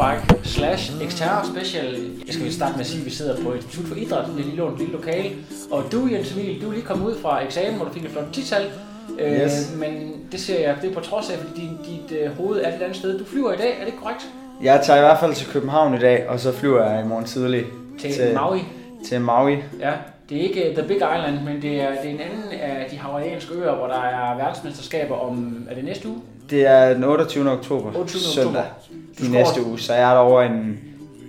Mountainbike slash Xterra Special. Jeg skal vel starte med at sige, at vi sidder på Institut for Idræt, det lille lånt lille lokale. Og du, Jens Emil, du er lige kommet ud fra eksamen, hvor du fik et flot tital. Øh, Yes. Men det ser jeg, det er på trods af, fordi din, dit øh, hoved er et andet sted. Du flyver i dag, er det korrekt? Jeg tager i hvert fald til København i dag, og så flyver jeg i morgen tidlig Til, til Maui. til Maui. Ja, det er ikke øh, The Big Island, men det er, det er en anden af de hawaiianske øer, hvor der er verdensmesterskaber om, er det næste uge? Det er den 28. oktober, 28. søndag Du i skal næste uge, så jeg er derovre en,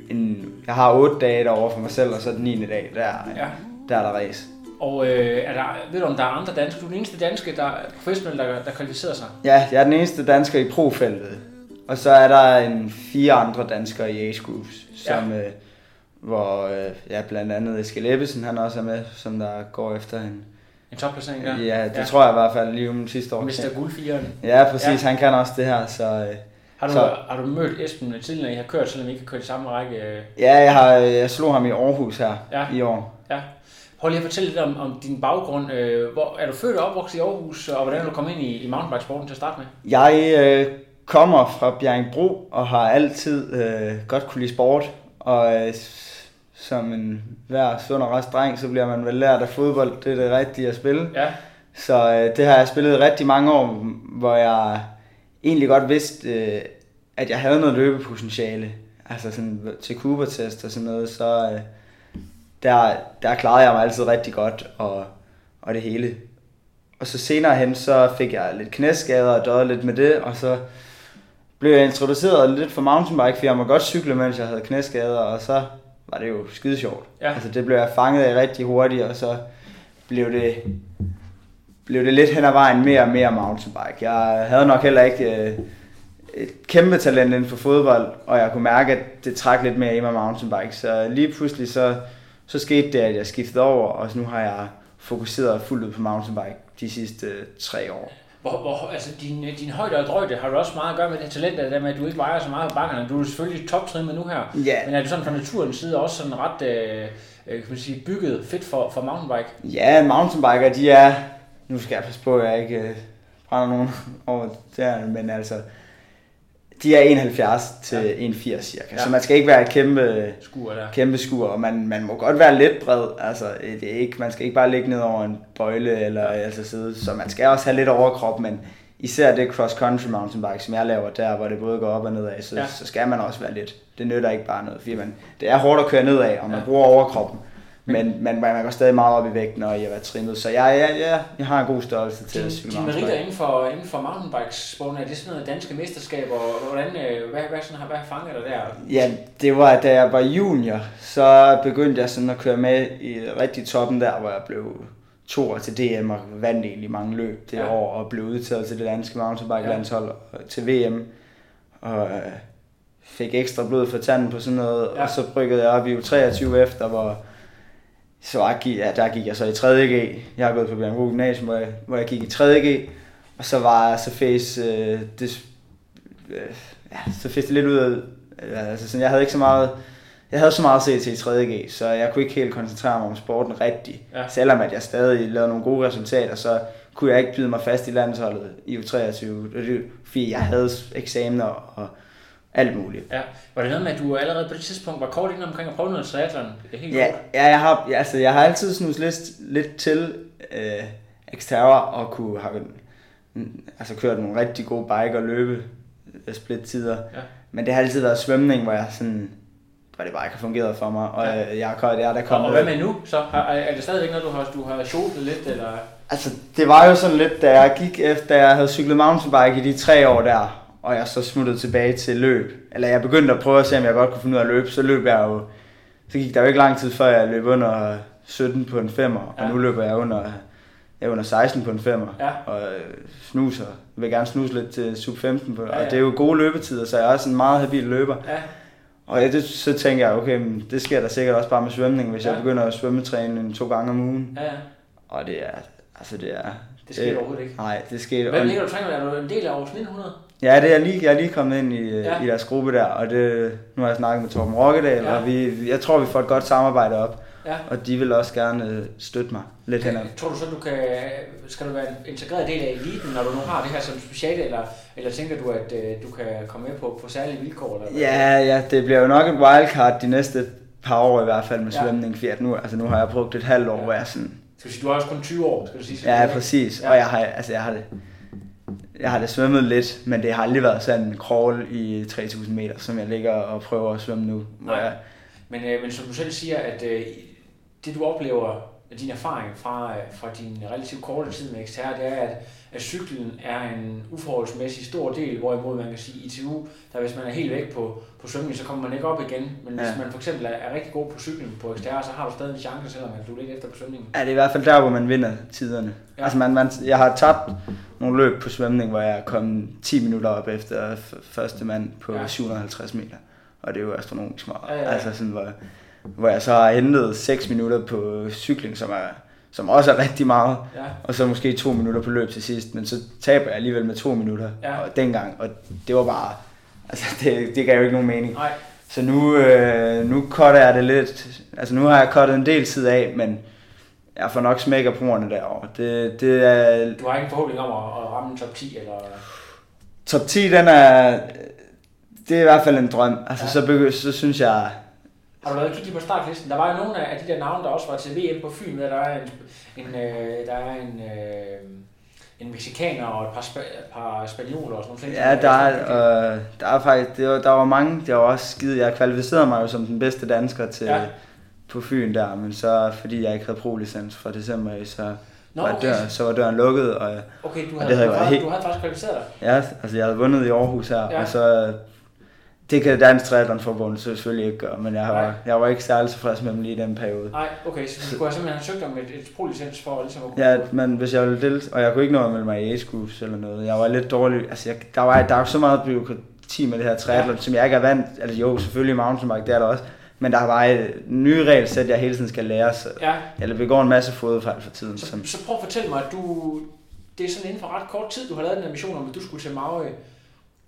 en... Jeg har 8 dage derovre for mig selv, og så den 9. dag, der, Ja. der er der race. Og øh, er der, ved du, om der er andre danske? Du er den eneste danske, der er professionel, der, der kvalificerer sig. Ja, jeg er den eneste dansker i profeltet. Og så er der en fire andre danskere i groups, som, øh, hvor øh, ja, blandt andet Eskild Ebbesen, han også er med, som der går efter en... En topplacering, ja. Ja, det tror jeg i hvert fald lige om sidste år. Mr. Guldfigeren. Ja, præcis. Ja. Ja. Han kan også det her, så... Øh, Har du, så har du mødt Esben tidligere, I har kørt, selvom I ikke har kørt i samme række? ja, jeg, har, jeg slog ham i Aarhus her Ja. i år. Ja. Prøv lige at fortælle lidt om, om din baggrund. Øh, hvor, er du født og opvokset i Aarhus, og hvordan er du kommet ind i, i mountainbikesporten til at starte med? Jeg øh, kommer fra Bjerringbro og har altid øh, godt kunne lide sport. Og øh, som en hver sund og rask dreng, så bliver man vel lært af fodbold. Det er det rigtige at spille. Ja. Så øh, det har jeg spillet rigtig mange år, hvor jeg egentlig godt vidste, øh, at jeg havde noget løbepotentiale. Altså sådan til Cooper-test og sådan noget, så øh, der, der klarede jeg mig altid rigtig godt og, og det hele. Og så senere hen, så fik jeg lidt knæskader og døde lidt med det, og så blev jeg introduceret lidt for mountainbike, for jeg må godt cykle, mens jeg havde knæskader, og så var det jo skide sjovt. Ja. Altså det blev jeg fanget af rigtig hurtigt, og så blev det, blev det lidt hen ad vejen mere og mere mountainbike. Jeg havde nok heller ikke øh, et kæmpe talent inden for fodbold, og jeg kunne mærke, at det trak lidt mere i mig mountainbike. Så lige pludselig så, så skete det, at jeg skiftede over, og nu har jeg fokuseret fuldt ud på mountainbike de sidste øh, tre år. Hvor, hvor, altså din, din højde og drøjde har du også meget at gøre med det talent, der med, at du ikke vejer så meget på bakkerne. Du er selvfølgelig toptrimmet nu her. Ja. Men er du sådan fra naturens side også sådan ret øh, øh, kan man sige, bygget fedt for, for mountainbike? Ja, mountainbiker, de er... Nu skal jeg passe på, at jeg ikke øh, brænder nogen over der, men altså... De er 71 til Ja. ja. 81 cirka, Ja. så man skal ikke være et kæmpe, Skuer der. kæmpe skur, og man, man må godt være lidt bred. Altså, det er ikke, man skal ikke bare ligge ned over en bøjle eller altså sidde, så man skal også have lidt overkrop, men især det cross-country mountainbike, som jeg laver der, hvor det både går op og nedad, så, ja. så skal man også være lidt. Det nytter ikke bare noget, fordi man, det er hårdt at køre nedad, og man ja. bruger overkroppen. Men, men man går stadig meget op i vægten og i at være trimmet. Så jeg, jeg, jeg, jeg har en god størrelse til Din, at cykle dine meritter inden for, inden for mountainbikesporten, er det sådan noget danske mesterskaber, og hvordan, øh, hvad, hvad, sådan, hvad fanger dig der? Ja, det var da jeg var junior, så begyndte jeg sådan at køre med i rigtig toppen der, hvor jeg blev to til DM og vandt egentlig mange løb det Ja. ja. år og blev udtaget til det danske mountainbike-landshold og til VM. Og øh, fik ekstra blod for tanden på sådan noget, Ja. ja. og så bryggede jeg op i U23 efter, hvor så jeg gik, ja, der gik jeg så i 3.G. Jeg har gået på Bjergbro Gymnasium, hvor jeg, hvor jeg gik i 3.G. Og så var så fæs, øh, det, øh, ja, så fæs det lidt ud af, øh, altså sådan, jeg havde ikke så meget, jeg havde så meget at se til i 3.G, så jeg kunne ikke helt koncentrere mig om sporten rigtigt. Ja. Selvom at jeg stadig lavede nogle gode resultater, så kunne jeg ikke byde mig fast i landsholdet i U23, og det, fordi jeg havde eksamener og alt muligt. Ja. Var det noget med, at du allerede på det tidspunkt var kort inde omkring at prøve noget triathlon? Er helt Ja, kort. ja, jeg har, ja, altså, jeg har altid snus lidt, lidt til øh, Xterra og kunne have altså, kørt nogle rigtig gode bike og løbe øh, split tider. Men det har altid været svømning, hvor jeg sådan, hvor det bare ikke har fungeret for mig. Og Ja. ja. jeg, jeg, jeg er der Og, kommet... og hvad med nu? Så er, er det stadigvæk noget, du har, du har shootet lidt, eller? Altså, det var jo sådan lidt, da jeg gik efter, jeg havde cyklet mountainbike i de tre år der, og jeg så smuttede tilbage til løb. Eller jeg begyndte at prøve at se, om jeg godt kunne finde ud af at løbe, så løb jeg jo... Så gik der jo ikke lang tid før, jeg løb under 17 på en femmer, Ja. og nu løber jeg under, jeg er under 16 på en femmer, Ja. og øh, snuser. Jeg vil gerne snuse lidt til sub 15, på, Ja, ja. og det er jo gode løbetider, så jeg er også en meget habil løber. Ja, Og ja, det, så tænker jeg, okay, men det sker der sikkert også bare med svømning, hvis Ja. jeg begynder at svømmetræne en to gange om ugen. ja, ja. Og det er, altså det er... Det sker overhovedet ikke. Nej, det. Hvem og- ligger du træner med? Er du en del af Aarhus 1900? Ja, det er lige, jeg er lige kommet ind i, Ja. ja. i deres gruppe der, og det, nu har jeg snakket med Torben Rokkedal, Ja. og vi, jeg tror, vi får et godt samarbejde op, Ja. og de vil også gerne øh, støtte mig lidt henad. Tror du så, du kan, skal du være en integreret del af eliten, når du nu har det her som speciale, eller, eller tænker du, at øh, du kan komme med på, på særlige vilkår? Eller hvad? Ja, ja, det bliver jo nok et wildcard de næste par år i hvert fald med Ja. svømning, fordi at nu, altså nu har jeg brugt et halvt år, Ja. hvor jeg sådan, Skal du sige, du har også kun 20 år, skal du sige? ja, præcis, Ja. og jeg har, altså jeg har det, jeg har det svømmet lidt, men det har aldrig været sådan en crawl i 3000 meter, som jeg ligger og prøver at svømme nu, hvor Nej. jeg, Men, øh, men som du selv siger, at øh, det du oplever, din erfaring fra, øh, fra din relativt korte tid med XTR, det er, at, at cyklen er en uforholdsmæssig stor del, hvorimod man kan sige, ITU, der hvis man er helt væk på, på svømning, så kommer man ikke op igen. Men hvis Ja. man for eksempel er, er rigtig god på cyklen på XTR, så har du stadig en chance, selvom at du er lidt efter på svømningen. Ja, det er i hvert fald der, hvor man vinder tiderne. Ja. Altså man, man, jeg har tabt nogle løb på svømning, hvor jeg kom 10 minutter op efter første mand på ja. 750 meter. Og det er jo astronomisk meget. Ja, ja, ja. Altså sådan, hvor, hvor jeg så har hentet 6 minutter på cykling, som, er, som også er rigtig meget. Ja. Og så måske 2 minutter på løb til sidst. Men så taber jeg alligevel med 2 minutter Ja. og dengang. Og det var bare... Altså det, det gav jo ikke nogen mening. Nej, Så nu, øh, nu cutter jeg det lidt. Altså nu har jeg cuttet en del tid af, men jeg får nok smæk af porerne derovre. Det, det er, du har ikke en forhåbning om at, at ramme en top 10, eller... top 10, den er, det er i hvert fald en drøm. Altså Ja. så, begy- så synes jeg, Har du været kigget på startlisten? Der var jo nogle af de der navne, der også var til VM på Fyn, der er en, en, øh, der er en, øh, en mexikaner og et par, spa, et par spanioler og sådan nogle ting. ja, der er, øh, der er faktisk, det var, der var mange, der var også skide, jeg kvalificerede mig jo som den bedste dansker til, Ja. på Fyn der, men så fordi jeg ikke havde pro-licens fra december, så, Nå, var okay. døren, så var døren lukket, og Okay, du Og havde, det havde du, havde, helt- du havde faktisk kvalificeret dig. Ja, altså jeg havde vundet i Aarhus her, ja. og så det kan Dansk Triathlon så selvfølgelig ikke gøre, men jeg Nej. var, jeg var ikke særlig tilfreds med dem lige i den periode. Nej, okay, så du kunne have simpelthen søgt om et, et pro-licens for ligesom at kunne... Ja, men hvis jeg ville dele, og jeg kunne ikke nå at melde mig i age groups eller noget, jeg var lidt dårlig, altså jeg, der, var, der er jo så meget byråkrati med det her triathlon, ja. som jeg ikke er vant, altså jo, selvfølgelig mountainbike, det er der også, men der er bare et nye regelsæt, jeg hele tiden skal lære, så Ja, jeg begår en masse fodfejl for tiden. så, Som, så prøv at fortælle mig, at du... Det er sådan inden for ret kort tid, du har lavet den her mission om, at du skulle til Maui.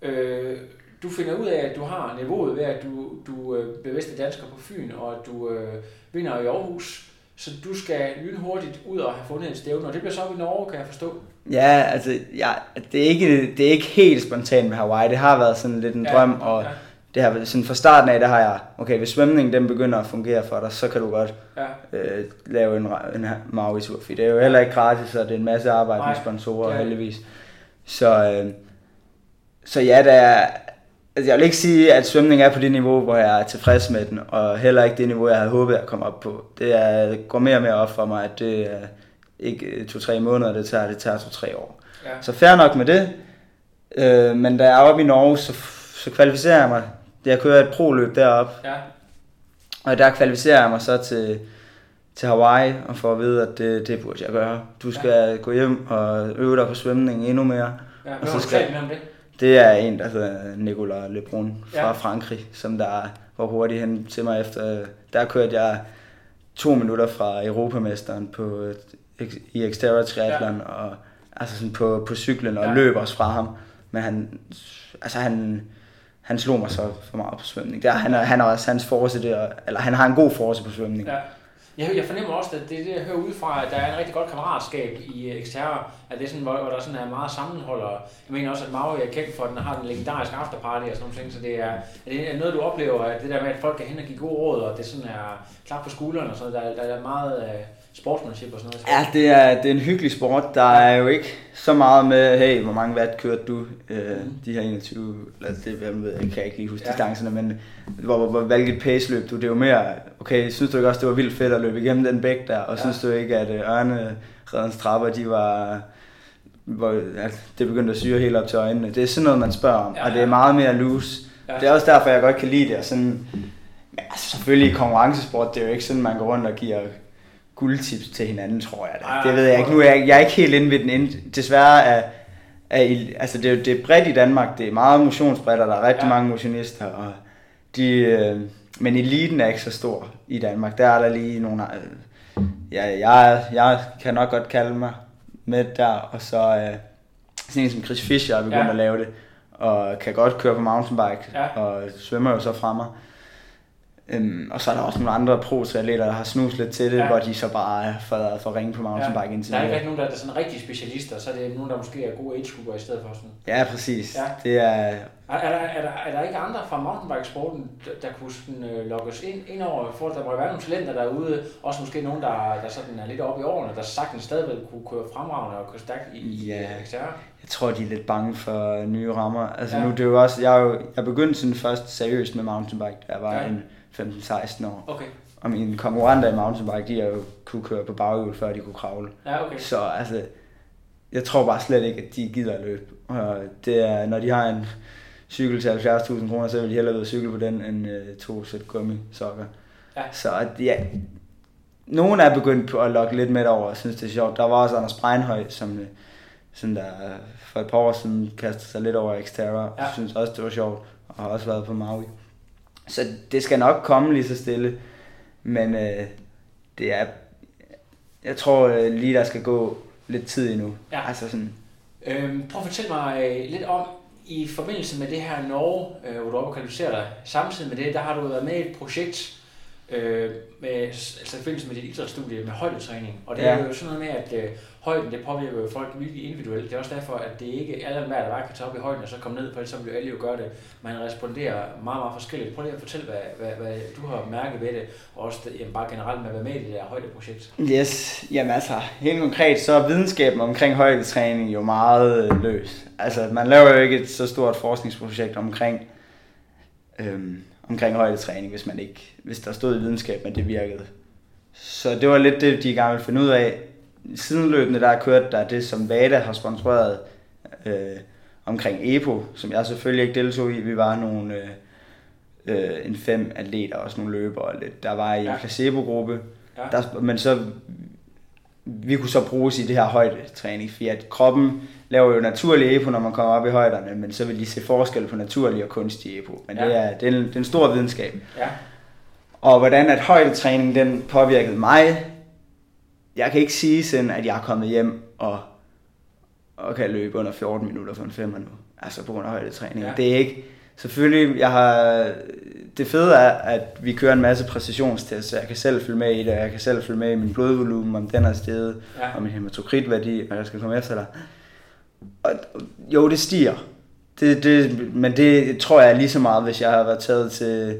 Øh, du finder ud af, at du har niveauet ved, at du, du øh, bliver bedste dansker på Fyn, og at du øh, vinder i Aarhus. Så du skal lynhurtigt ud og have fundet en stævne, og det bliver så op i Norge, kan jeg forstå. ja, altså, jeg, det, er ikke, det er ikke helt spontant med Hawaii, det har været sådan lidt en drøm, og ja, det har sådan fra starten af, der har jeg, okay, hvis svømningen den begynder at fungere for dig, så kan du godt ja. øh, lave en, en Maui-tur, for det er jo heller ikke gratis, og det er en masse arbejde Nej, med sponsorer, det er det. heldigvis. Så, øh, så ja, der er, altså jeg vil ikke sige, at svømning er på det niveau, hvor jeg er tilfreds med den, og heller ikke det niveau, jeg havde håbet at komme op på. Det er, går mere og mere op for mig, at det er ikke øh, to-tre måneder, det tager, det tager to-tre år. ja. Så fair nok med det. Øh, men da jeg er oppe i Norge, så, så kvalificerer jeg mig. Jeg kører et pro-løb deroppe, ja. og der kvalificerer jeg mig så til, til Hawaii og får at vide, at det, det burde jeg gøre. Du skal ja. gå hjem og øve dig på svømning endnu mere. ja. Og så skal- om det? Det er en, der hedder Nicolas Lebrun fra Ja. Frankrig, som der var hurtigt hen til mig efter. Der kørte jeg to minutter fra Europamesteren på, øh, i Xterra Triathlon, ja. og altså sådan på, på cyklen, og ja. løb også fra ham. Men han, altså han, han slog mig så for meget på svømning. Der, han, er, han er også hans force der, eller han har en god force på svømning. Ja. Jeg, jeg fornemmer også, at det er det, jeg hører udefra, at der er en rigtig godt kammeratskab i øh, at det er sådan, hvor, hvor der sådan er meget sammenhold, og jeg mener også, at Maui er kendt for, at den har den legendariske afterparty og sådan noget, så det er, er det noget, du oplever, at det der med, at folk kan hen og give gode råd, og det sådan er klap på skulderen og sådan der, der er meget, øh, sportsmanship og sådan noget? Ja, det er, det er en hyggelig sport. Der er jo ikke så meget med, hey, hvor mange watt kørte du? Øh, de her 21, eller det jeg ved, jeg kan ikke lige huske Ja. ja. distancerne, men hvor, hvor, hvor hvilket pace løb du? Det er jo mere, okay, synes du ikke også, det var vildt fedt at løbe igennem den bæk der? Og Ja. ja. synes du ikke, at øh, Ørne Redens trapper, de var hvor at det begyndte at syre helt op til øjnene. Det er sådan noget, man spørger om, Ja, ja, og det ja. er meget mere loose. Ja. Ja. Det er også derfor, jeg godt kan lide det. Og sådan, men altså, selvfølgelig i konkurrencesport, det er jo ikke sådan, man går rundt og giver guldtips til hinanden, tror jeg. Da. Det ved jeg ikke. Nu er jeg, jeg er ikke helt inde ved den ind. Desværre er, er altså det, er, det er bredt i Danmark. Det er meget motionsbredt, og der er rigtig Ja. mange motionister. Og de, øh, men eliten er ikke så stor i Danmark. Der er der lige nogle... Øh, ja, jeg, jeg kan nok godt kalde mig med der, og så øh, sådan en som Chris Fischer er begyndt Ja. ja. at lave det, og kan godt køre på mountainbike, Ja. og svømmer jo så fra mig. Øhm, og så er der også nogle andre pro der har snus lidt til det, Ja. hvor de så bare er for, for ringe på mountainbike ja. indtil Der er ikke rigtig nogen, der er sådan rigtig specialister, så er det nogen, der måske er gode age i stedet for sådan. Ja, præcis. Ja. Det er, Er, er, der, er, der, er der ikke andre fra mountainbikesporten, der, der kunne sådan, øh, lokkes ind, ind over folk? Der må være nogle talenter derude, også måske nogen, der, der sådan er lidt oppe i årene, der sagtens stadigvæk kunne køre fremragende og køre stærkt i, Ja. i XR. jeg tror, de er lidt bange for nye rammer. Altså Ja. nu det er jo også, jeg, er jo, jeg begyndte sådan først seriøst med mountainbike, jeg var ja. en 15-16 år. Okay, Og mine konkurrenter i mountainbike, de har jo kunne køre på baghjul, før de kunne kravle. ja okay. Så altså, jeg tror bare slet ikke, at de gider at løbe. Og det er, når de har en cykel til 70.000 kroner, så vil de hellere og cykle på den, end øh, to sæt gummisokker. Ja. Så at, ja, nogen er begyndt på at lokke lidt med over og synes, det er sjovt. Der var også Anders Breinhøj, som øh, sådan der for et par år siden kastede sig lidt over Xterra. Ja. Ja. synes også, det var sjovt, og har også været på Maui. Så det skal nok komme lige så stille. Men øh, det er, jeg tror øh, lige, der skal gå lidt tid endnu. Ja. Altså sådan, Øhm, prøv at fortælle mig øh, lidt om, i forbindelse med det her Norge, øh, hvor du er oppe og kvalificerer dig, samtidig med det, der har du været med i et projekt, øh, med, altså i forbindelse med dit idrætsstudie med højdetræning. Og det er Ja. jo sådan noget med, at øh, højden det påvirker jo folk virkelig individuelt. Det er også derfor, at det ikke er alle hver, der bare kan tage op i højden og så komme ned, for ellers så vil jo alle jo gøre det. Man responderer meget, meget forskelligt. Prøv lige at fortælle, hvad, hvad, hvad du har mærket ved det, og også det, jamen, bare generelt med at være med i det der højdeprojekt. Yes, jamen altså, helt konkret, så er videnskaben omkring højdetræning jo meget øh, løs. Altså, man laver jo ikke et så stort forskningsprojekt omkring, øhm, omkring højdetræning, hvis man ikke, hvis der stod i videnskaben, at det virkede. Så det var lidt det, de gerne ville finde ud af. Sideløbende der er kørt der det, som VADA har sponsoreret øh, omkring EPO, som jeg selvfølgelig ikke deltog i. Vi var nogle, øh, øh, en fem atleter, også nogle løbere og lidt. Der var i en Ja. placebo-gruppe, Ja. der, men så vi kunne så bruges i det her højdetræning, fordi at kroppen laver jo naturlig EPO, når man kommer op i højderne, men så vil de se forskel på naturlig og kunstig EPO. Men Ja. det, er, det, er en, det er en stor videnskab. Ja, Og hvordan at højdetræning den påvirkede mig, jeg kan ikke sige sådan, at jeg er kommet hjem og, og kan løbe under 14 minutter for en femmer nu. Altså på grund af højdetræning. Ja. Det er ikke, selvfølgelig, jeg har, det fede er, at vi kører en masse præcisionstests, så jeg kan selv følge med i det, og jeg kan selv følge med i min blodvolumen, om den er steget, ja. og min hematokritværdi, og jeg skal komme efter dig. Og, jo, det stiger. Det, det, men det tror jeg lige så meget, hvis jeg har været taget til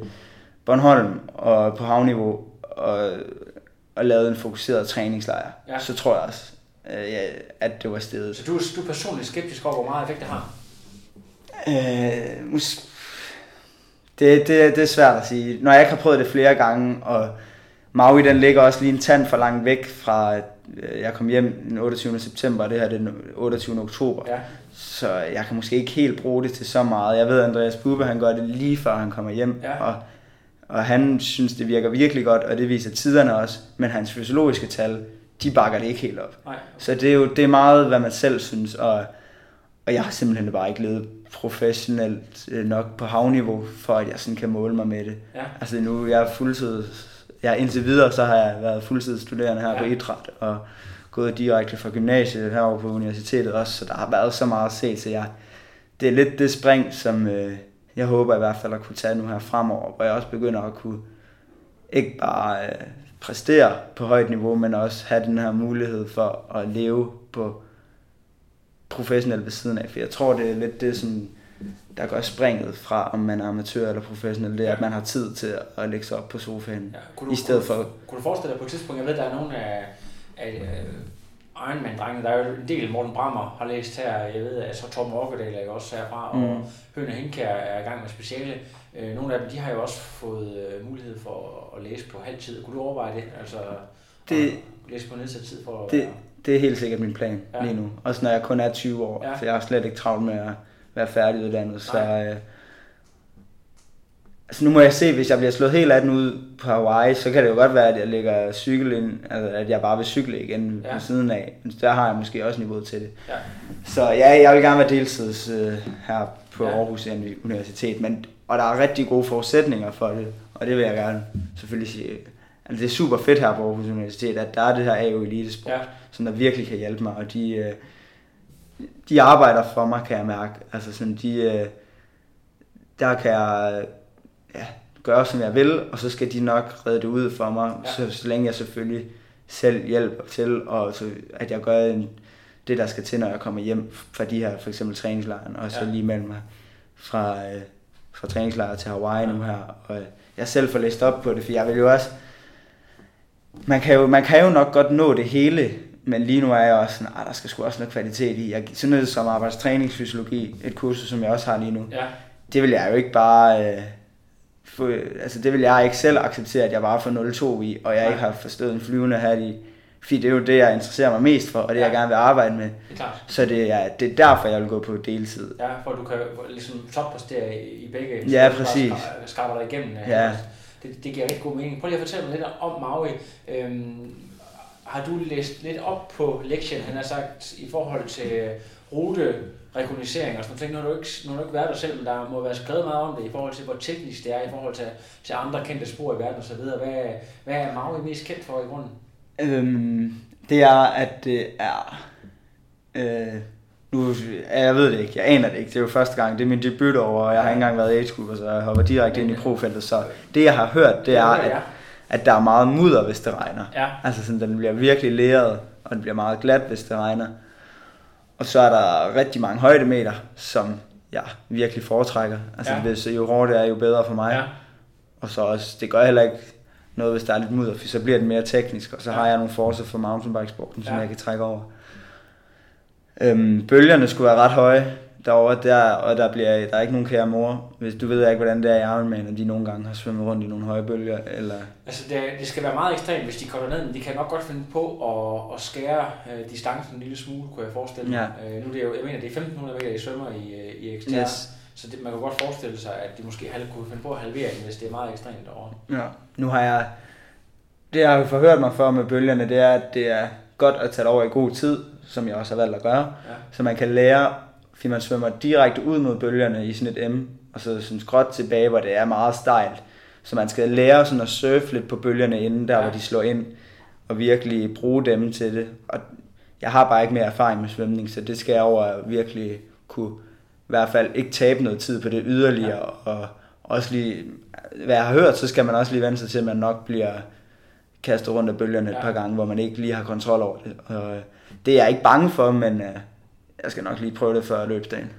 Bornholm og på havniveau og, og lavet en fokuseret træningslejr. Ja. Så tror jeg også, øh, at det var stedet. så du, du er personligt skeptisk over, hvor meget effekt det har. Øh, mus- det, det, det er svært at sige. Når jeg ikke har prøvet det flere gange, og Maui den ligger også lige en tand for langt væk fra, jeg kom hjem den 28. september, og det her er den 28. oktober. Ja. Så jeg kan måske ikke helt bruge det til så meget. Jeg ved, at Andreas Bube, han gør det lige før han kommer hjem, Ja. og, og han synes, det virker virkelig godt, og det viser tiderne også. Men hans fysiologiske tal, de bakker det ikke helt op. Nej. Så det er jo det er meget, hvad man selv synes, og, og jeg har simpelthen bare ikke levet professionelt øh, nok på havniveau, for at jeg sådan kan måle mig med det. Ja. Altså nu, jeg er fuldtid, jeg indtil videre, så har jeg været fuldtidsstuderende her Ja. ja. på idræt, og gået direkte fra gymnasiet herovre på universitetet også, så der har været så meget at se til jeg. Det er lidt det spring, som øh, jeg håber i hvert fald at kunne tage nu her fremover, hvor jeg også begynder at kunne ikke bare øh, præstere på højt niveau, men også have den her mulighed for at leve på professionelt ved siden af. For jeg tror, det er lidt det, som der gør springet fra, om man er amatør eller professionel, det er, Ja. at man har tid til at lægge sig op på sofaen, Ja, i stedet for... Kunne du forestille dig på et tidspunkt, jeg ved, der er nogle af at uh, Ironman-drengene, der er jo en del, Morten Brammer har læst her, jeg ved, at så Tom Orkedal er jo også herfra, mm. og Høne Henkær er i gang med speciale. Uh, nogle af dem, de har jo også fået uh, mulighed for at læse på halv tid. Kunne du overveje det? Altså, Det- læse på nedsat tid for at Det, det er helt sikkert min plan Ja. lige nu. Også når jeg kun er 20 år, ja. for jeg har slet ikke travlt med at være færdiguddannet. Så, øh, altså nu må jeg se, hvis jeg bliver slået helt af den ud på Hawaii, så kan det jo godt være, at jeg lægger cykel ind, altså at jeg bare vil cykle igen Ja. ved siden af. Men der har jeg måske også niveau til det. Ja. Så ja, jeg vil gerne være deltids øh, her på Ja. Aarhus Universitet, men, og der er rigtig gode forudsætninger for det, og det vil jeg gerne selvfølgelig sige. Altså det er super fedt her på Aarhus Universitet, at der er det her AO Elitesport, ja. som der virkelig kan hjælpe mig, og de, øh, de arbejder for mig, kan jeg mærke. Altså sådan, de, øh, der kan jeg ja, gøre, som jeg vil, og så skal de nok redde det ud for mig, Ja. ja. så, så længe jeg selvfølgelig selv hjælper til, og så, at jeg gør en, det, der skal til, når jeg kommer hjem fra de her, for eksempel træningslejren, og så Ja. lige mellem mig fra, øh, fra træningslejr til Hawaii nu her. Og øh, jeg selv får læst op på det, for jeg vil jo også... Man kan jo, man kan jo nok godt nå det hele, men lige nu er jeg også sådan, ah, der skal sgu også noget kvalitet i. Jeg, sådan noget som arbejdstræningsfysiologi, et kursus, som jeg også har lige nu, Ja, det vil jeg jo ikke bare... Øh, få, altså det vil jeg ikke selv acceptere, at jeg bare får 0,2 i, og jeg Nej. ikke har forstået en flyvende hat i. Fordi det er jo det, jeg interesserer mig mest for, og det Ja. jeg gerne vil arbejde med. det er klart. Så det er, det er derfor, jeg vil gå på deltid. Ja, for du kan ligesom toppræstere i, i begge. Ja, præcis. Skraber dig igennem. Ja. Det, det giver rigtig god mening. Prøv lige at fortælle mig lidt om Maui. Øhm, har du læst lidt op på lektien, han har sagt, i forhold til rute, rekognosering og sådan noget. Nu har du ikke, nu har du ikke været der selv, men der må være skrevet meget om det i forhold til, hvor teknisk det er, i forhold til, til andre kendte spor i verden osv. Hvad, hvad er Maui mest kendt for i grunden? Øhm, det er, at det er... Øh, nu, jeg ved det ikke, jeg aner det ikke. Det er jo første gang, det er min debut over, og jeg har ikke engang været age group, så jeg hopper direkte ind i profeltet. Så det, jeg har hørt, det er, at, at der er meget mudder, hvis det regner. Ja. Altså sådan, den bliver virkelig leret, og den bliver meget glat, hvis det regner. Og så er der rigtig mange højdemeter, som jeg virkelig foretrækker. Altså Ja. hvis jo hårdt det er, jo bedre for mig. Ja. Og så også, det gør heller ikke noget, hvis der er lidt mudder, for så bliver den mere teknisk, og så Ja. har jeg nogle forser for mountainbikesporten, som Ja. jeg kan trække over. Øhm, bølgerne skulle være ret høje derovre, der, og der, bliver, der er ikke nogen kære mor. Hvis du ved ikke, hvordan det er i Ironman, og de nogle gange har svømmet rundt i nogle høje bølger, eller... Altså, det, det skal være meget ekstremt, hvis de kommer ned, men de kan nok godt finde på at, at skære øh, distancen en lille smule, kunne jeg forestille mig. Øh, nu er det jo, jeg mener, det er 1500 meter, I svømmer i, øh, i ekstern, Yes. så det, man kan godt forestille sig, at de måske halv, kunne finde på at halvere den, hvis det er meget ekstremt derovre. Ja. Nu har jeg... Det jeg har forhørt mig for med bølgerne, det er, at det er godt at tage det over i god tid, som jeg også har valgt at gøre. Ja. Så man kan lære, fordi man svømmer direkte ud mod bølgerne i sådan et M, og så sådan skråt tilbage, hvor det er meget stejlt. Så man skal lære sådan at surfe lidt på bølgerne inden der, Ja. hvor de slår ind, og virkelig bruge dem til det. Og jeg har bare ikke mere erfaring med svømning, så det skal jeg over virkelig kunne i hvert fald ikke tabe noget tid på det yderligere, ja. og også lige, hvad jeg har hørt, så skal man også lige vende sig til, at man nok bliver kastet rundt af bølgerne et Ja. par gange, hvor man ikke lige har kontrol over det. Og øh, det er jeg ikke bange for, men øh, jeg skal nok lige prøve det før løbsdagen.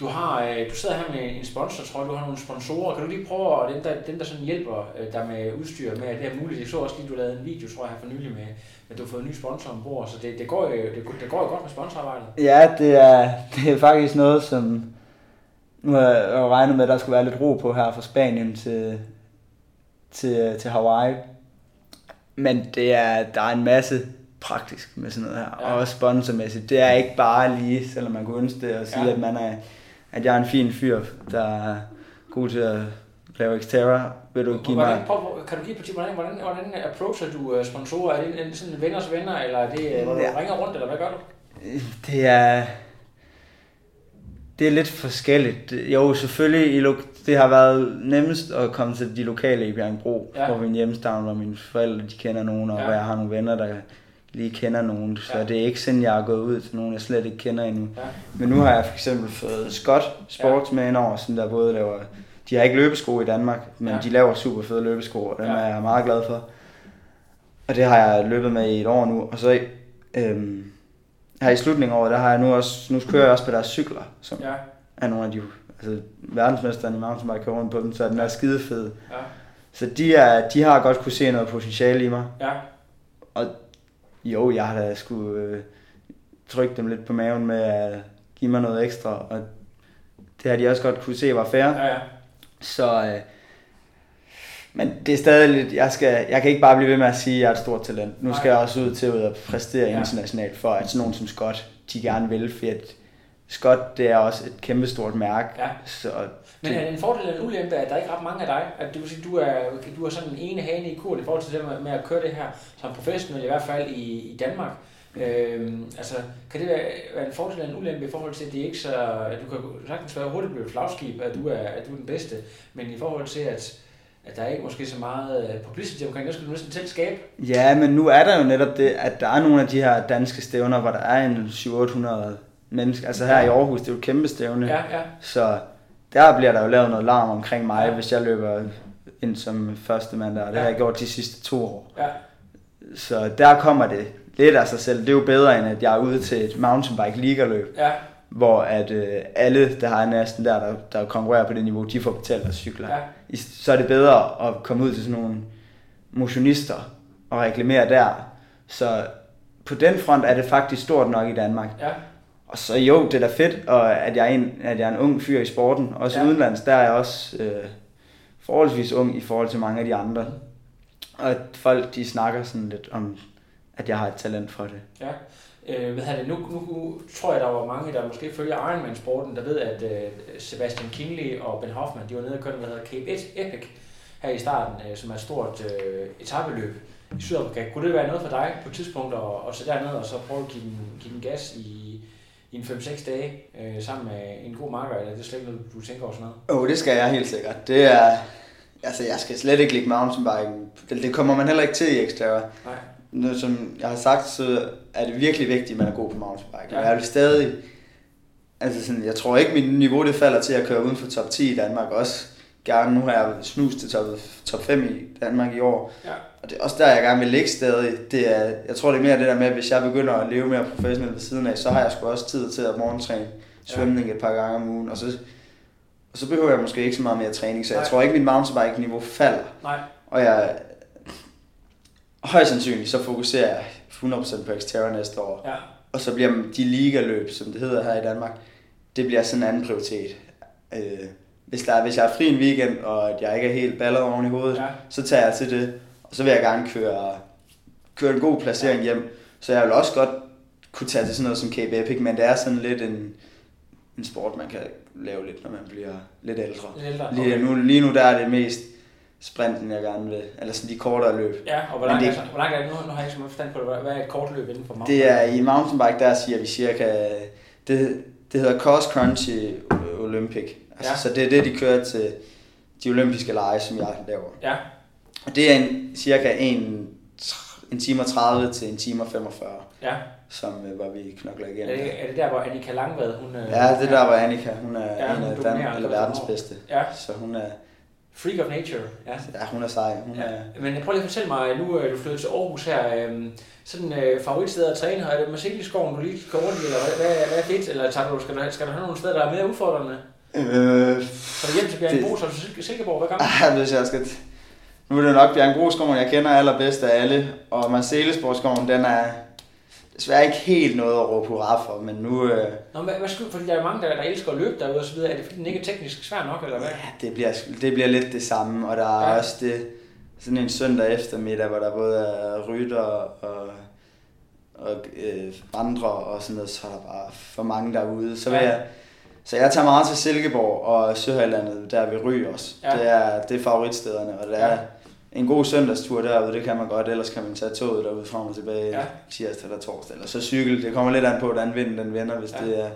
Du, har, øh, du sidder her med en sponsor, tror jeg, du har nogle sponsorer. Kan du lige prøve, at dem der, dem, der sådan hjælper øh, dig med udstyr med, at det er muligt. Jeg så også lige, du lavede en video, tror jeg, her for nylig med, at du har fået en ny sponsor ombord, så det, det, går jo, det, det går jo godt med sponsorarbejdet. Ja, det er, det er faktisk noget, som nu har jeg regnet med, at der skulle være lidt ro på her fra Spanien til, til, til Hawaii. Men det er, der er en masse praktisk med sådan noget her, Ja. og også sponsormæssigt. Det er ikke bare lige, selvom man kunne ønske det, at sige, Ja. at, man er, at jeg er en fin fyr, der er god til at lave Xterra. Vil du give Hvordan, mig... prøv, kan du give på tip, hvordan, hvordan, hvordan approacher du øh, sponsorer? Er det sådan venners venner, eller er det, øh, hvor du Ja. ringer rundt, eller hvad gør du? Det er... Det er lidt forskelligt. Jo, selvfølgelig, i lo- det har været nemmest at komme til de lokale i Bjergbro, Ja. hvor min hjemstavn, hvor mine forældre de kender nogen, og ja. hvor jeg har nogle venner, der lige kender nogen. Så Ja. ja. det er ikke sådan, jeg er gået ud til nogen, jeg slet ikke kender endnu. Ja. Men nu har jeg for eksempel fået Scott Sports med indover, sådan der både laver... De har ikke løbesko i Danmark, men Ja. ja. de laver super fede løbesko, og dem Ja. ja. er jeg meget glad for. Og det har jeg løbet med i et år nu. Og så øhm, her i slutningen af året, der har jeg nu også, nu kører jeg også på deres cykler, som Ja, er nogle af de, altså verdensmesterne i mountainbike kører rundt på dem, så den er skide fed. ja, Så de, er, de har godt kunne se noget potentiale i mig. ja. Jo, jeg har da skulle øh, trykke dem lidt på maven med at give mig noget ekstra, og det har de også godt kunne se var fair. Ja, ja. Så, øh, men det er stadig lidt, jeg, skal, jeg kan ikke bare blive ved med at sige, at jeg er et stort talent. Nu skal Nej. jeg også ud til at præstere Ja. internationalt, for at sådan nogen som Scott, de gerne vil, for at Scott, det er også et kæmpestort mærke. Ja. Så Men er det en fordel eller en ulempe, at der ikke er ret mange af dig? At det vil sige, du er, du er sådan en ene hane i kuren i forhold til det med, med at køre det her som professionel, i hvert fald i, i Danmark. Øhm, altså, kan det være, være en fordel eller en ulempe i forhold til, at det ikke så... At du kan sagtens være hurtigt blive et flagskib, at du, er, at du er den bedste, men i forhold til, at, at der er ikke måske så meget øh, publicity omkring, det skal du næsten selv skabe. Ja, men nu er der jo netop det, at der er nogle af de her danske stævner, hvor der er en 700-800 mennesker. Altså her i Aarhus, det er jo et kæmpe stævne. Ja, ja. Så der bliver der jo lavet noget larm omkring mig, Ja. hvis jeg løber ind som første mand der. Det Ja. har jeg gjort de sidste to år. Ja, Så der kommer det lidt af sig selv. Det er jo bedre, end at jeg er ude til et mountainbike ligaløb, ja, hvor at øh, alle, der har næsten der, der, der konkurrerer på det niveau, de får betalt deres cykler. ja. Så er det bedre at komme ud til sådan nogle motionister og reklamere der. Så på den front er det faktisk stort nok i Danmark. ja. Og så jo, det er da fedt, og at jeg er en, at jeg er en ung fyr i sporten. Også Ja. udenlands, der er jeg også øh, forholdsvis ung i forhold til mange af de andre. Og at folk, de snakker sådan lidt om, at jeg har et talent for det. Ja. Øh, hvad det, nu, nu tror jeg, der var mange, der måske følger Ironman-sporten, der ved, at øh, Sebastian Kingley og Ben Hoffman, de var nede og kørte, hvad hedder Cape Epic her i starten, øh, som er et stort øh, etabeløb i Sydafrika. Kunne det være noget for dig på et tidspunkt at, at sætte derned og så prøve at give den, give den gas i, i en 5-6 dage øh, sammen med en god marker, eller er det slet ikke noget, du tænker over sådan noget? Åh, oh, det skal jeg helt sikkert. Det er, altså jeg skal slet ikke ligge mountainbiken. Det, det kommer man heller ikke til i Xterra. Nej. Som jeg har sagt, så er det virkelig vigtigt, at man er god på mountainbike. Ja. Jeg vil stadig... Altså sådan, jeg tror ikke, mit niveau det falder til at køre uden for top 10 i Danmark. Også gerne, nu har jeg snus til top, top 5 i Danmark i år. Ja. Og det er også der, jeg gerne vil ligge stadig. Det er, jeg tror, det er mere det der med, at hvis jeg begynder at leve mere professionelt ved siden af, så har jeg sgu også tid til at morgentræne svømning et par gange om ugen. Og så, og så behøver jeg måske ikke så meget mere træning. Så jeg Nej. tror ikke, mit mountainbike-niveau falder. Nej. Og jeg højst sandsynligt, så fokuserer jeg 100% på Xterra næste år. Ja. Og så bliver de ligaløb, som det hedder her i Danmark, det bliver sådan en anden prioritet. Øh, hvis, der er, hvis jeg er fri en weekend, og at jeg ikke er helt ballet oven i hovedet, Ja. ja. så tager jeg til det. Og så vil jeg gerne køre, køre en god placering hjem. Så jeg vil også godt kunne tage til sådan noget som Cape Epic, men det er sådan lidt en, en sport, man kan lave lidt, når man bliver lidt ældre. Lidt ældre, Lige, okay. nu, lige nu der er det mest sprinten, jeg gerne vil. Eller sådan de kortere løb. Ja, og hvor langt, det... er, hvor langt er det nu? Nu har jeg ikke så meget forstand på det. Hvad er et kort løb inden for mountain? Det er i mountainbike, der siger vi cirka, det, det hedder Cross Country Olympic. Altså, Ja. Så det er det, de kører til de olympiske lege, som jeg laver. Ja, Og det er en, cirka en, en time og 30 til en time og 45, ja. som, øh, hvor vi knokler Er igennem. det, er det der, hvor Annika Langvad, hun... øh, Ja, det der var Annika, hun er Ja, en af Dan, eller verdens bedste. Ja. Så hun er, Freak of Nature, ja. ja, hun er sej. Hun Ja, er, men prøv lige at fortælle mig, nu er du flyttet til Aarhus her, sådan øh, favoritsted at træne, er det Marseilleskoven, du lige går rundt i, eller hvad, hvad, hvad er fedt, eller tager du, skal, du, skal du have nogle steder, der er mere udfordrende? Øh, Så du hjem til Bjergbro, Det- så er du Silkeborg, hvad gammel? Ah, hvis jeg skal... Nu er det nok Bjergbroskoven, jeg kender allerbedst af alle. Og Marcellesborgskoven, den er desværre ikke helt noget at råbe hurra for, men nu... Øh, Nå, hvad, hvad skyld, fordi der er mange, der, der elsker at løbe derude og så videre. Er det fordi, den ikke er teknisk svær nok, eller hvad? ja, det bliver, det bliver lidt det samme, og der er Ja. ja. også det, sådan en søndag eftermiddag, hvor der både er rytter og, og øh, vandre og sådan noget, så er der bare for mange derude. Så, vil Ja. jeg, så jeg tager meget til Silkeborg og Søhøjlandet, der ved Ry også. Ja. Det, er, det er favoritstederne, og det er Ja. en god søndagstur derude, det kan man godt, ellers kan man tage toget derude frem og tilbage Ja. tirsdag eller torsdag, eller så cykel. Det kommer lidt an på, hvordan vinden den vender. Hvis Ja. det er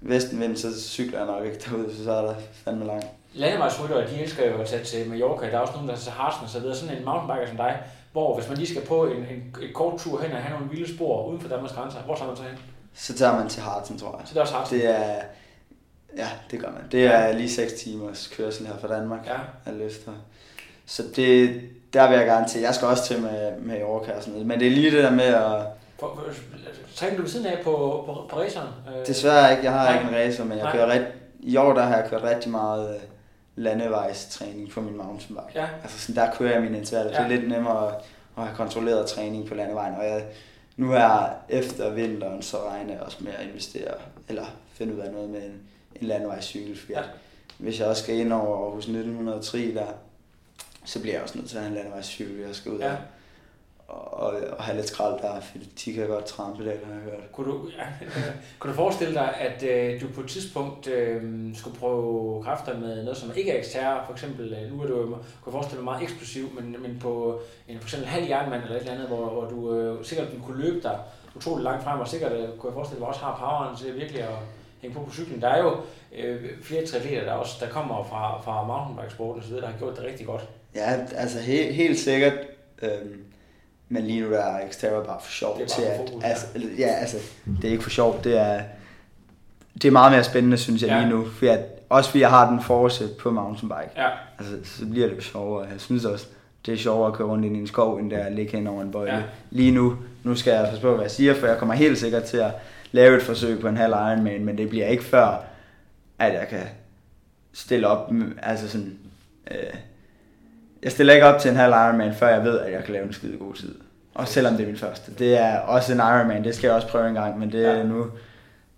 vestenvind, så cykler jeg nok ikke derude, så er der fandme langt. Landevejsryttere, de elsker jo at tage til Mallorca. Der er også nogen, der tager til Harsen og så videre. Sådan en mountainbiker som dig, hvor hvis man lige skal på en, en, en kort tur hen og have nogle vilde spor uden for Danmarks grænser, hvor tager man så hen? Så tager man til Harten, tror jeg. Så det er også Harsen. Det er, ja, det gør man. Det er lige 6 timers kørsel her fra Danmark. Ja. af Løfter. Så det, der vil jeg gerne til. Jeg skal også til med, med Orca og sådan noget. Men det er lige det der med at... Træner du ved siden af på, på, på raceren? Øh, Desværre ikke, jeg har Nej. ikke en racer, men jeg Nej. kører ret, i år der har jeg kørt rigtig meget øh, landevejstræning på min mountainbike. Ja. Altså sådan, der kører jeg mine intervaller. Ja. Det er lidt nemmere at, at have kontrolleret træning på landevejen. Og jeg, nu her efter vinteren, så regner jeg også med at investere, eller finde ud af noget med en, en landevejscykel, fordi Ja. hvis jeg også skal ind over Aarhus 1903 der, så bliver jeg også nødt til at have en landevejscykel, jeg skal ud Ja. Og, og, og have lidt skrald der, for de kan godt trampe det, har jeg hørt. Kunne du, ja, kunne du forestille dig, at øh, du på et tidspunkt øh, skulle prøve kræfter med noget, som ikke er ekstern? For eksempel, øh, nu er du, kunne jeg forestille dig meget eksplosiv, men, men på en for eksempel halv jernmand eller et eller andet, hvor, hvor du øh, sikkert du kunne løbe dig utrolig langt frem, og sikkert øh, kunne jeg forestille dig også har poweren til virkelig at hænge på på cyklen. Der er jo øh, flere triatleter, der også der kommer fra, fra mountainbikesporten osv., der har gjort det rigtig godt. Ja, altså he, helt sikkert. Øhm, men lige nu der er Xterra bare for sjov er til for at... fokus, ja. altså, ja, altså, det er ikke for sjov, det er... Det er meget mere spændende, synes jeg Ja. lige nu. For jeg, også fordi jeg har den forsæt på mountainbike. Ja, Altså, så bliver det jo sjovere. Jeg synes også, det er sjovere at køre rundt ind i en skov, end det er at ligge hen over en bøjle. Ja. Lige nu, nu skal jeg passe på, hvad jeg siger, for jeg kommer helt sikkert til at lave et forsøg på en halv Ironman, men det bliver ikke før, at jeg kan stille op, altså sådan, øh, jeg stiller ikke op til en halv Ironman, før jeg ved, at jeg kan lave en skide god tid. Og selvom det er min første. Det er også en Ironman, det skal jeg også prøve en gang, men det Ja. nu,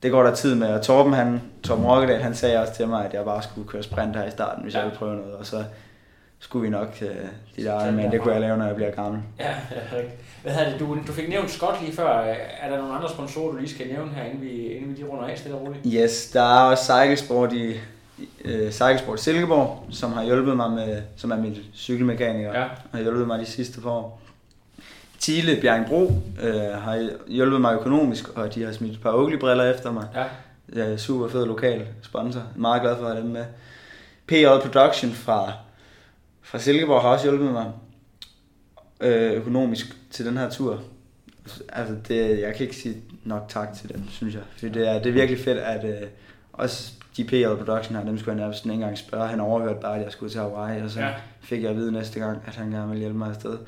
det går der tid med. Og Torben, han, Torben Rokkedal, han sagde også til mig, at jeg bare skulle køre sprint her i starten, hvis ja. jeg ville prøve noget. Og så skulle vi nok, øh, de der Tage Ironman, den det kunne jeg lave, når jeg bliver gammel. ja, ja. Hvad hedder det? Du, du fik nævnt Scott lige før. Er der nogle andre sponsorer, du lige skal nævne her, inden vi, inden vi lige runder af stille og roligt? Yes, der er også Cykelsport i øh, Cykelsport Silkeborg, som har hjulpet mig med, som er min cykelmekaniker, Ja. har hjulpet mig de sidste par år. Thiele Bjerringbro øh, har hjulpet mig økonomisk, og de har smidt et par Oakley-briller efter mig. Ja. Ja, super fed lokal sponsor. Meget glad for at have dem med. PJ Production fra, fra Silkeborg har også hjulpet mig øh, økonomisk til den her tur. Altså, det, jeg kan ikke sige nok tak til dem, synes jeg. For det er, det er virkelig fedt, at øh, også de PJ Production her, dem skulle jeg nærmest ikke engang spørge. Han overhørte bare, at jeg skulle til Hawaii, og så Ja. fik jeg at vide næste gang, at han gerne ville hjælpe mig afsted.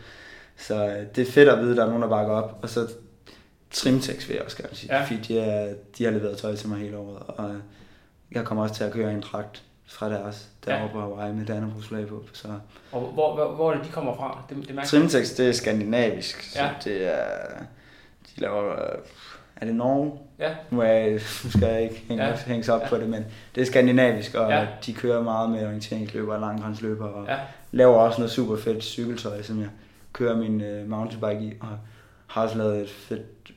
Så øh, det er fedt at vide, at der er nogen, der bakker op. Og så Trimtex vil jeg også gerne sige, Ja. fordi de, er, de har leveret tøj til mig hele året. Og jeg kommer også til at køre en dragt fra deres derovre Ja. på Hawaii med Dannebrogs flag på. Så Og hvor, hvor, hvor er det, de kommer fra? Det, det. Trimtex, det er skandinavisk, så Ja. det er... De laver... øh, Er det Norge? Ja. Nu, er jeg, nu skal jeg ikke hænge, Ja. hænges op Ja. på det, men det er skandinavisk, og Ja. de kører meget med orienteringsløber og langrensløber, og ja. laver også noget super fedt cykeltøj, som jeg kører min uh, mountainbike i, og har også lavet et fedt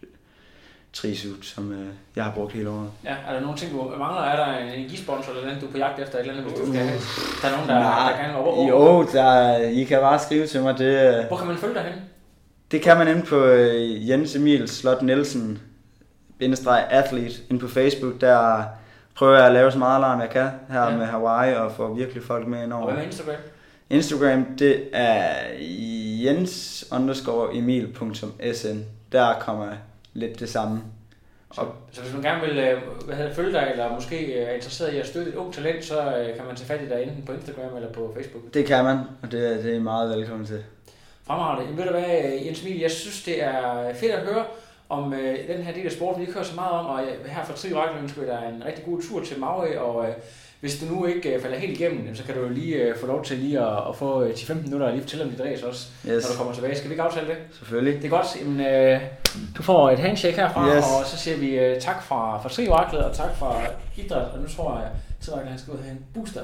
trisuit, som uh, jeg har brugt hele året. Ja, er der nogle ting, du mangler? Er der en energisponsor eller noget, du er på jagt efter et eller andet, hvis du skal have? Der er nogen, der, der gerne over. Jo, der, I kan bare skrive til mig, det, øh, Hvor kan man følge dig hen? Det kan man inde på øh, Jens Emil Slot Nielsen bindestreg athlete inde på Facebook. Der prøver jeg at lave så meget alarm jeg kan her Ja. med Hawaii og få virkelig folk med ind Og over. hvad med Instagram? Instagram, det er jens underscore emil.sn. Der kommer lidt det samme. Så, så hvis man gerne vil øh, hvad hedder, følge dig, eller måske øh, er interesseret i at støtte et ung talent, så øh, kan man tage fat i dig enten på Instagram eller på Facebook. Det kan man, og det, er- det er meget velkommen til. Fremragende. Jamen, ved du hvad, Jens Emil, jeg synes, det er fedt at høre om øh, den her del af sporten, vi ikke hører så meget om, og øh, her fra Tri ønsker vi dig en rigtig god tur til Maui, og øh, hvis du nu ikke øh, falder helt igennem, så kan du jo lige øh, få lov til lige at, at få øh, 10-15 minutter og lige fortælle om dit race også, Yes, når du kommer tilbage. Skal vi ikke aftale det? selvfølgelig. Det er godt. Jamen, øh, du får et handshake herfra, Yes. og så siger vi øh, tak fra, fra Tri og tak fra Idræt, og nu tror jeg, at han skal ud og have en booster.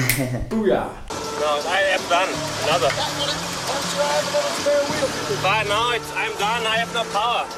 Booyah! No, I am done. Another. But no, it's, I'm done. I have no power.